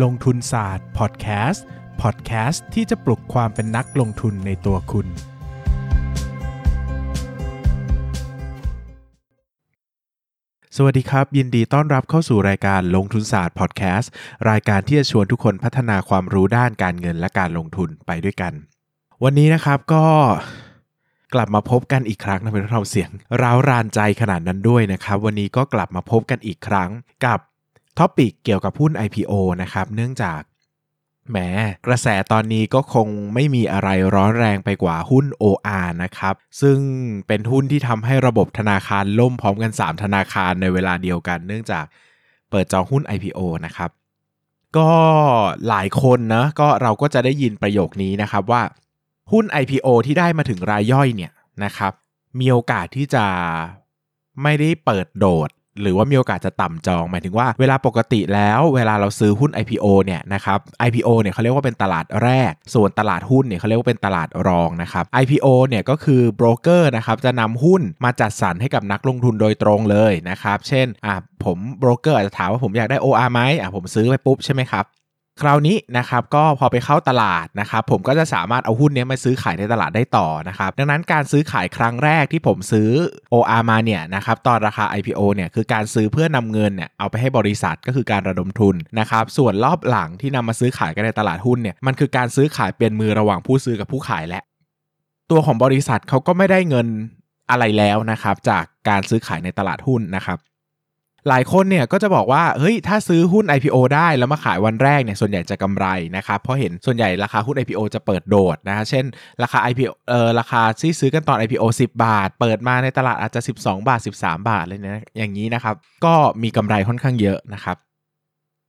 ลงทุนศาสตร์พอดแคสต์พอดแคสต์ที่จะปลุกความเป็นนักลงทุนในตัวคุณ สวัสดีครับ ยินดีต้อนรับเข้าสู่รายการลงทุนศาสตร์พอดแคสต์รายการที่จะชวนทุกคนพัฒนาความรู้ด้านการเงินและการลงทุนไปด้วยกัน วันนี้นะครับก็กลับมาพบกันอีกครั้งนะเป็นเราเสียงร้าวรานใจขนาดนั้นด้วยนะครับ วันนี้ก็กลับมาพบกันอีกครั้งกับ topic เกี่ยวกับหุ้น IPO นะครับ เนื่องจากแหมกระแสตอนนี้ก็คงไม่มีอะไรร้อนแรงไปกว่าหุ้น OR นะครับ ซึ่งเป็นหุ้นที่ทำให้ระบบธนาคารล่มพร้อมกัน 3 ธนาคารในเวลาเดียวกัน เนื่องจากเปิดจองหุ้น IPO นะครับ ก็หลายคนนะก็เราก็จะได้ยินประโยคนี้นะครับว่าหุ้น IPO ที่ได้มาถึงรายย่อยเนี่ยนะครับ มีโอกาสที่จะไม่ได้เปิดโดด หรือว่ามีโอกาสจะต่ำจอง หมายถึงว่าเวลาปกติแล้วเวลาเราซื้อหุ้น IPO เนี่ยนะครับ IPO เนี่ยเขาเรียกว่าเป็นตลาดแรก ส่วนตลาดหุ้นเนี่ยเขาเรียกว่าเป็นตลาดรองนะครับ IPO เนี่ยก็คือโบรกเกอร์นะครับจะนำหุ้นมาจัดสรรให้กับนักลงทุนโดยตรงเลยนะครับ เช่นอะผมโบรกเกอร์อาจจะถามว่าผมอยากได้ OR ไหมอะผมซื้อไปปุ๊บใช่ไหมครับ คราวนี้นะครับก็พอไปเข้าตลาดนะครับผมก็จะสามารถเอาหุ้นนี้มาซื้อขายในตลาดได้ต่อนะครับดังนั้นการซื้อขายครั้งแรกที่ผมซื้อ OR มาเนี่ยนะครับตอนราคา IPO เนี่ยคือการซื้อเพื่อนำเงินเนี่ยเอาไปให้บริษัทก็คือการระดมทุนนะครับส่วนรอบหลังที่นำมาซื้อขายกันในตลาดหุ้นเนี่ยมันคือการซื้อขายเปลี่ยนมือระหว่างผู้ซื้อกับผู้ขายและ ตัวของบริษัทเขาก็ไม่ได้เงินอะไรแล้วนะครับจากการซื้อขายในตลาดหุ้นนะครับ หลายคนเนี่ยก็จะบอกว่าเฮ้ยถ้าซื้อหุ้น IPO ได้แล้วมาขายวันแรกเนี่ยส่วนใหญ่จะกำไรนะครับเพราะเห็นส่วนใหญ่ราคาหุ้น IPO จะเปิดโดดนะฮะเช่นราคา IPO เอ่อราคาที่ซื้อกันตอน IPO 10 บาท เปิดมาในตลาดอาจจะ 12 บาท 13 บาทเลยนะอย่างนี้นะครับก็มีกำไรค่อนข้างเยอะนะครับ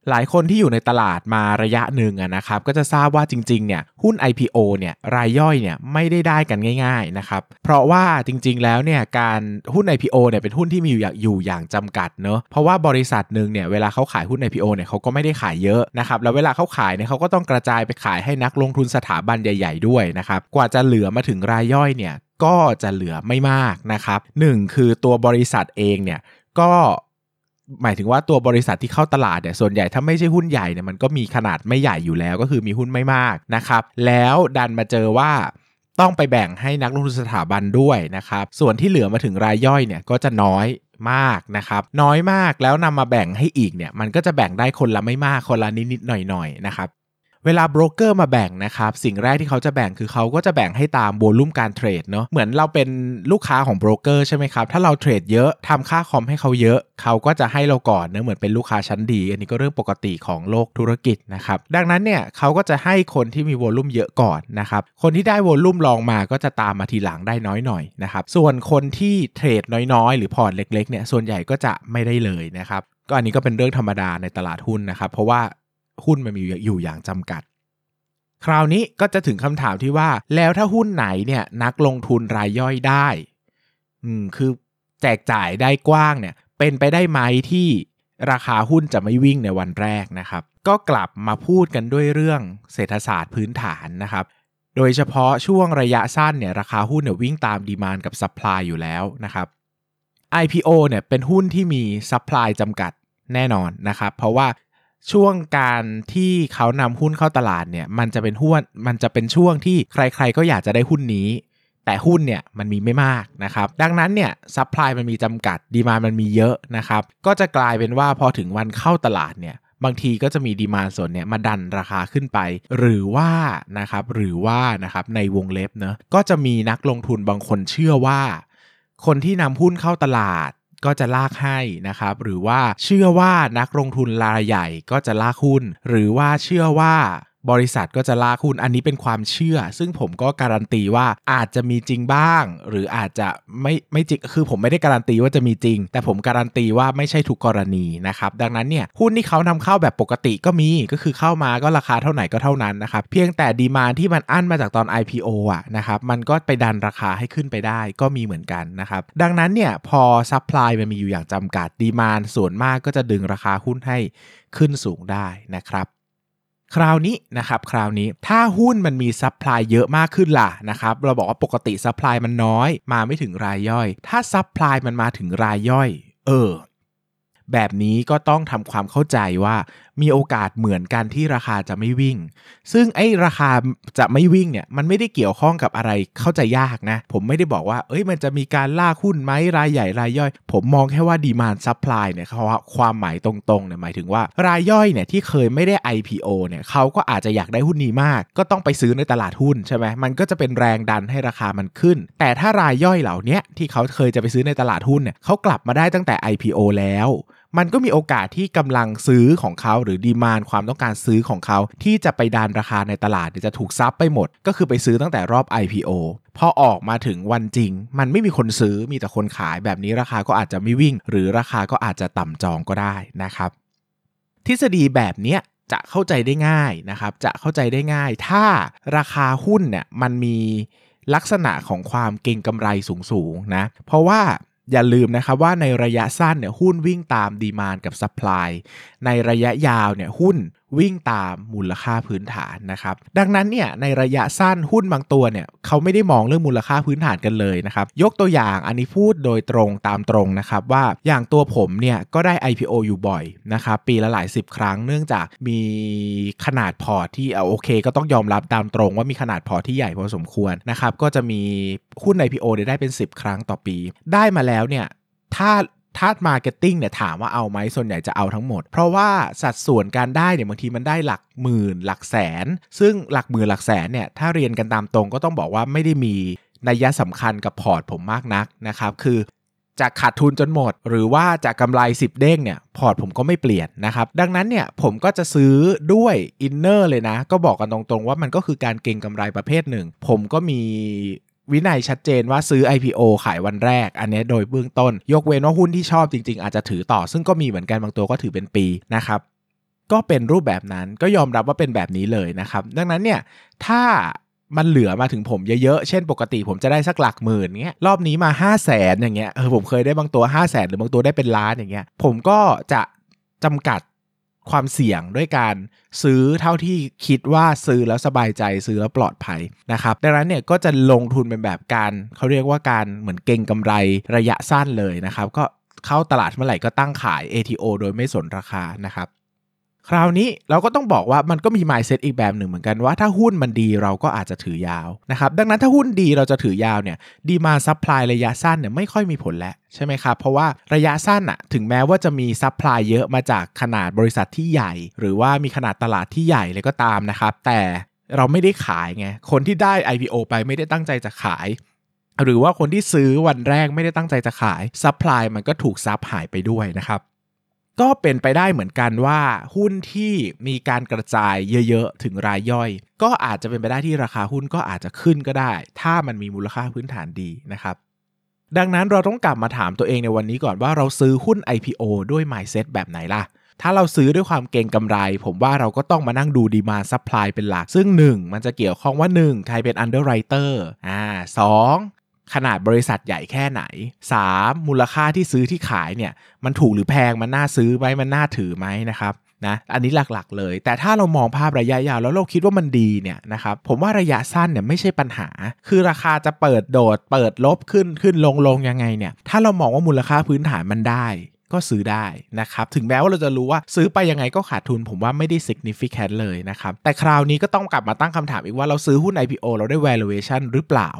หลายคนที่อยู่ในตลาดมาระยะหนึ่งนะครับก็จะทราบว่าจริงๆเนี่ยหุ้น IPO เนี่ยรายย่อยเนี่ยไม่ได้ได้กันง่ายๆนะครับเพราะว่าจริงๆแล้วเนี่ยการหุ้น IPO เนี่ยเป็นหุ้นที่มีอยู่อย่างอางจำกัดเนอะเพราะว่าบริษัทหนึ่งเนี่ยเวลาเขาขายหุ้น IPO เนี่ยเขาก็ไม่ได้ขายเยอะนะครับแล้วเวลาเขาขายเนี่ยเขาก็ต้องกระจายไปขายให้นักลงทุนสถาบันใหญ่ ๆ ด้วยนะครับกว่าจะเหลือมาถึงรายย่อยเนี่ยก็จะเหลือไม่มากนะครับหนึ่งคือตัวบริษัทเองเนี่ยก็ หมายถึงว่าตัวบริษัทที่เข้าตลาดเนี่ยส่วนใหญ่ถ้าไม่ใช่หุ้นใหญ่เนี่ยมันก็มีขนาดไม่ใหญ่อยู่แล้วก็คือมีหุ้นไม่มากนะครับ แล้วดันมาเจอว่าต้องไปแบ่งให้นักลงทุนสถาบันด้วยนะครับ ส่วนที่เหลือมาถึงรายย่อยเนี่ยก็จะน้อยมากนะครับ น้อยมากแล้วนำมาแบ่งให้อีกเนี่ยมันก็จะแบ่งได้คนละไม่มากคนละนิดๆหน่อยๆนะครับ เวลาโบรกเกอร์มาแบ่งนะครับ สิ่งแรกที่เขาจะแบ่งคือเขาก็จะแบ่งให้ตาม volume การเทรดเนาะเหมือนเราเป็นลูกค้าของโบรกเกอร์ใช่ไหมครับ ถ้าเราเทรดเยอะทำค่าคอมให้เขาเยอะ เขาก็จะให้เราก่อนเนะเหมือนเป็นลูกค้าชั้นดี อันนี้ก็เรื่องปกติของโลกธุรกิจนะครับ ดังนั้นเนี่ยเขาก็จะให้คนที่มี volume เยอะก่อนนะครับคนที่ได้ volume รองมาก็จะตามมาทีหลังได้น้อยหน่อยนะครับส่วนคนที่เทรดน้อยๆ หรือพอร์ตเล็กๆเนี่ยส่วนใหญ่ก็จะไม่ได้เลยนะครับก็อันนี้ก็เป็นเรื่องธรรมดาในตลาดหุ้นนะครับ เพราะว่า หุ้นมันมีอยู่อย่างจำกัด คราวนี้ก็จะถึงคำถามที่ว่า แล้วถ้าหุ้นไหนเนี่ยนักลงทุนรายย่อยได้ อืมคือแจกจ่ายได้กว้างเนี่ย เป็นไปได้ไหมที่ราคาหุ้นจะไม่วิ่งในวันแรกนะครับ ก็กลับมาพูดกันด้วยเรื่องเศรษฐศาสตร์พื้นฐานนะครับ โดยเฉพาะช่วงระยะสั้นเนี่ยราคาหุ้นเนี่ยวิ่งตาม demand กับ supply อยู่แล้วนะครับ IPO เนี่ยเป็นหุ้นที่มี supply จำกัดแน่นอนนะครับ เพราะว่า ช่วงการที่เขานำหุ้นเข้าตลาดเนี่ย มันจะเป็นหุ้นมันจะเป็นช่วงที่ใคร ๆ ก็อยากจะได้หุ้นนี้ แต่หุ้นเนี่ยมันมีไม่มากนะครับ ดังนั้นเนี่ย supply มันมีจำกัด demand มันมีเยอะนะครับ ก็จะกลายเป็นว่าพอถึงวันเข้าตลาดเนี่ยบางทีก็จะมี demand ส่วนเนี่ยมาดันราคาขึ้นไป หรือว่านะครับหรือว่านะครับในวงเล็บเนอะก็จะมีนักลงทุนบางคนเชื่อว่า คนที่นำหุ้นเข้าตลาด ก็จะลากให้นะครับหรือว่าเชื่อว่านักลงทุนรายใหญ่ก็จะลากหุ้น หรือว่าเชื่อว่า บริษัทก็จะลากหุ้นอันนี้เป็นความเชื่อ ซึ่งผมก็การันตีว่าอาจจะมีจริงบ้าง หรืออาจจะไม่ไม่จริงคือผมไม่ได้การันตีว่าจะมีจริง แต่ผมการันตีว่าไม่ใช่ทุกกรณีนะครับดังนั้นเนี่ยหุ้นที่เขานำเข้าแบบปกติก็มีก็คือเข้ามาก็ราคาเท่าไหร่ก็เท่านั้นนะครับเพียงแต่ดีมานที่มันอั้นมาจากตอน IPO อะนะครับมันก็ไปดันราคาให้ขึ้นไปได้ก็มีเหมือนกันนะครับดังนั้นเนี่ยพอsupply มันมีอยู่อย่างจำกัด demand ส่วนมากก็จะดึงราคาหุ้นให้ขึ้นสูงได้นะครับ คราวนี้นะครับคราวนี้ถ้าหุ้นมันมี supply เยอะมากขึ้นล่ะนะครับเราบอกว่าปกติ supply มันน้อย มาไม่ถึงรายย่อย ถ้า supply มันมาถึงรายย่อย เออ แบบนี้ก็ต้องทำความเข้าใจว่ามีโอกาสเหมือนกันที่ราคาจะไม่วิ่ง ซึ่งไอ้ราคาจะไม่วิ่งเนี่ยมันไม่ได้เกี่ยวข้องกับอะไรเข้าใจยากนะ ผมไม่ได้บอกว่า เอ้ยมันจะมีการล่าหุ้นไหมรายใหญ่รายย่อย ผมมองแค่ว่า demand supply เนี่ยเขาความหมายตรงๆเนี่ยหมายถึงว่ารายย่อยเนี่ยที่เคยไม่ได้ IPO เนี่ยเขาก็อาจจะอยากได้หุ้นนี้มาก ก็ต้องไปซื้อในตลาดหุ้นใช่ไหมมันก็จะเป็นแรงดันให้ราคามันขึ้น แต่ถ้ารายย่อยเหล่านี้ที่เขาเคยจะไปซื้อในตลาดหุ้นเนี่ยเขากลับมาได้ตั้งแต่ IPO แล้ว มันก็มีโอกาสที่กำลังซื้อของเขาหรือ demand ความต้องการซื้อของเขาที่จะไปดันราคาในตลาดจะถูกซับไปหมด ก็คือไปซื้อตั้งแต่รอบ IPO พอออกมาถึงวันจริง มันไม่มีคนซื้อมีแต่คนขายแบบนี้ราคาก็อาจจะไม่วิ่ง หรือราคาก็อาจจะต่ำจองก็ได้นะครับ ทฤษฎีแบบนี้จะเข้าใจได้ง่ายนะครับ จะเข้าใจได้ง่าย ถ้าราคาหุ้นเนี่ยมันมีลักษณะของความเก็งกำไรสูงๆนะ เพราะว่า อย่าลืมนะครับว่าในระยะสั้นเนี่ยหุ้นวิ่งตาม demand กับ supply ในระยะยาวเนี่ยหุ้น วิ่งตามมูลค่าพื้นฐานนะครับดังนั้นเนี่ยในระยะสั้นหุ้นบางตัวเนี่ยเขาไม่ได้มองเรื่องมูลค่าพื้นฐานกันเลยนะครับยกตัวอย่างอันนี้พูดโดยตรงตามตรงนะครับว่าอย่างตัวผมเนี่ยก็ได้ IPO อยู่บ่อยนะครับปีละหลายสิบครั้งเนื่องจากมีขนาดพอร์ตที่เอาโอเค ก็ต้องยอมรับตามตรง ว่ามีขนาดพอร์ตที่ใหญ่พอสมควรนะครับก็จะมีหุ้น IPO ได้เป็น 10 ครั้งต่อปี ได้มาแล้วเนี่ยถ้า ถ้า marketing เนี่ยถามว่าเอาไหมส่วนใหญ่จะเอาทั้งหมด เพราะว่าสัดส่วนการได้เนี่ยบางทีมันได้หลักหมื่น หลักแสน ซึ่งหลักหมื่นหลักแสนเนี่ยถ้าเรียนกันตามตรงก็ต้องบอกว่าไม่ได้มีนัยสำคัญกับพอร์ตผมมากนักนะครับคือจะขาดทุนจนหมด หรือว่าจะกำไร 10 เด้งเนี่ยพอร์ตผมก็ไม่เปลี่ยนนะครับ ดังนั้นเนี่ยผมก็จะซื้อด้วย inner เลยนะ ก็บอกกันตรงๆว่ามันก็คือการเก็งกำไรประเภทหนึ่ง ผมก็มี วินัยชัดเจนว่าซื้อ IPO ขายวันแรก อันนี้โดยเบื้องต้น ยกเว้นว่าหุ้นที่ชอบจริง ๆ อาจจะถือต่อ ซึ่งก็มีเหมือนกันบางตัวก็ถือเป็นปีนะครับก็เป็นรูปแบบนั้นก็ยอมรับว่าเป็นแบบนี้เลยนะครับ ดังนั้นเนี่ยถ้ามันเหลือมาถึงผมเยอะๆ เช่นปกติผมจะได้สักหลักหมื่นเงี้ย รอบนี้มา 5 0 0แสนอย่างเงี้ย เออผมเคยได้บางตัว 5 0 0แสนหรือบางตัวได้เป็นล้านอย่างเงี้ย ผมก็จะจำกัด ความเสี่ยงด้วยการซื้อเท่าที่คิดว่าซื้อแล้วสบายใจซื้อแล้วปลอดภัยนะครับดังนั้นเนี่ยก็จะลงทุนเป็นแบบการเขาเรียกว่าการเหมือนเก็งกำไรระยะสั้นเลยนะครับ ก็เข้าตลาดเมื่อไหร่ก็ตั้งขาย ATO โดยไม่สนราคานะครับ คราวนี้เราก็ต้องบอกว่ามันก็มี mindset อีกแบบหนึ่งเหมือนกันว่าถ้าหุ้นมันดีเราก็อาจจะถือยาวนะครับดังนั้นถ้าหุ้นดีเราจะถือยาวเนี่ย demand supply ระยะสั้นเนี่ยไม่ค่อยมีผลแล้วใช่ไหมครับ เพราะว่าระยะสั้นอะถึงแม้ว่าจะมี supply เยอะมาจากขนาดบริษัทที่ใหญ่ หรือว่ามีขนาดตลาดที่ใหญ่เลยก็ตามนะครับแต่เราไม่ได้ขายไงคนที่ได้ IPO ไปไม่ได้ตั้งใจจะขายหรือว่าคนที่ซื้อวันแรกไม่ได้ตั้งใจจะขาย supply มันก็ถูกซับหายไปด้วยนะครับ ก็เป็นไปได้เหมือนกันว่าหุ้นที่มีการกระจายเยอะๆ ถึงรายย่อย ก็อาจจะเป็นไปได้ที่ราคาหุ้นก็อาจจะขึ้นก็ได้ ถ้ามันมีมูลค่าพื้นฐานดีนะครับ ดังนั้นเราต้องกลับมาถามตัวเองในวันนี้ก่อนว่าเราซื้อหุ้น IPO ด้วย mindset แบบไหนล่ะ ถ้าเราซื้อด้วยความเก็งกำไร ผมว่าเราก็ต้องมานั่งดู demand supply เป็นหลัก ซึ่ง 1 มันจะเกี่ยวข้องว่า 1 ใครเป็น underwriter อ่า 2 ขนาดบริษัทใหญ่แค่ไหน 3. มูลค่าที่ซื้อที่ขายเนี่ยมันถูกหรือแพงมันน่าซื้อไหมมันน่าถือไหมนะครับนะอันนี้หลักๆเลย แต่ถ้าเรามองภาพระยะยาวแล้วเราคิดว่ามันดีเนี่ยนะครับผมว่าระยะสั้นเนี่ยไม่ใช่ปัญหา คือราคาจะเปิดโดด เปิดลบขึ้นขึ้นลงลงยังไงเนี่ยถ้าเรามองว่ามูลค่าพื้นฐานมันได้ ก็ซื้อได้นะครับ ถึงแม้ว่าเราจะรู้ว่าซื้อไปยังไงก็ขาดทุน ผมว่าไม่ได้ significant เลยนะครับ แต่คราวนี้ก็ต้องกลับมาตั้งคำถามอีกว่าเราซื้อหุ้น IPO เราได้ valuation หรือเปล่า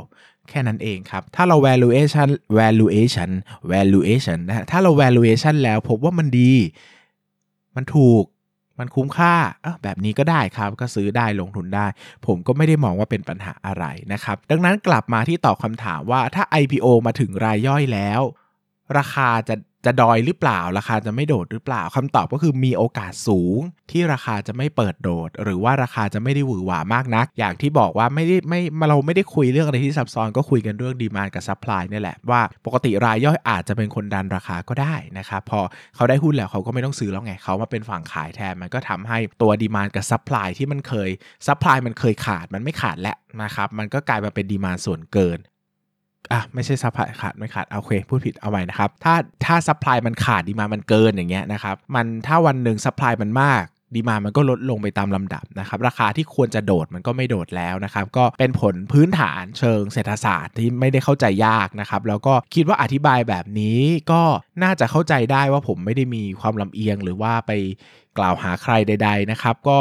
แค่นั้นเองครับ ถ้าเรา valuation valuation valuation นะฮะถ้าเรา valuation แล้วพบว่ามันดี มันถูกมันคุ้มค่าแบบนี้ก็ได้ครับ ก็ซื้อได้ลงทุนได้ ผมก็ไม่ได้มองว่าเป็นปัญหาอะไรนะครับ ดังนั้นกลับมาที่ตอบคำถามว่าถ้า IPO มาถึงรายย่อยแล้ว ราคาจะ จะดอยหรือเปล่า ราคาจะไม่โดดหรือเปล่าคำตอบก็คือมีโอกาสสูงที่ราคาจะไม่เปิดโดด หรือว่าราคาจะไม่ได้หวือหวามากนัก อย่างที่บอกว่าไม่ได้ไม่เราไม่ได้คุยเรื่องอะไรที่ซับซ้อนก็คุยกันเรื่อง demand กับ supply นี่แหละว่าปกติรายย่อยอาจจะเป็นคนดันราคาก็ได้นะครับพอเขาได้หุ้นแล้วเขาก็ไม่ต้องซื้อแล้วไงเขามาเป็นฝั่งขายแทนมันก็ทำให้ตัว demand กับ supply ที่มันเคย supply มันเคยขาดมันไม่ขาดแล้วนะครับมันก็กลายมาเป็น demand ส่วนเกิน อะไม่ใช่ supply ขาดไม่ขาดโอเคพูดผิดเอาใหม่นะครับ ถ้าถ้า supply มันขาด demand มันเกินอย่างเงี้ยนะครับมันถ้าวันหนึ่ง supply มันมาก demand มันก็ลดลงไปตามลำดับนะครับ ราคาที่ควรจะโดดมันก็ไม่โดดแล้วนะครับ ก็เป็นผลพื้นฐานเชิงเศรษฐศาสตร์ที่ไม่ได้เข้าใจยากนะครับ แล้วก็คิดว่าอธิบายแบบนี้ก็น่าจะเข้าใจได้ว่าผมไม่ได้มีความลำเอียงหรือว่าไปกล่าวหาใครใด ๆนะครับ ก็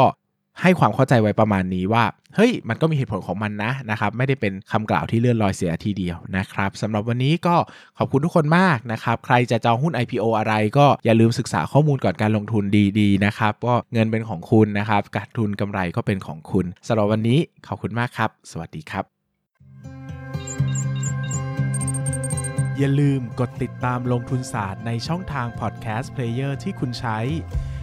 ให้ความเข้าใจไว้ประมาณนี้ว่า เฮ้ย มันก็มีเหตุผลของมันนะนะครับ ไม่ได้เป็นคำกล่าวที่เลื่อนลอยเสียทีเดียวนะครับสำหรับวันนี้ก็ขอบคุณทุกคนมากนะครับ ใครจะจองหุ้น IPO อะไรก็อย่าลืมศึกษาข้อมูลก่อนการลงทุนดีๆนะครับก็เงินเป็นของคุณนะครับการทุนกำไรก็เป็นของคุณสำหรับวันนี้ขอบคุณมากครับ สวัสดีครับ อย่าลืมกดติดตามลงทุนศาสตร์ในช่องทางพอดแคสต์เพลเยอร์ที่คุณใช้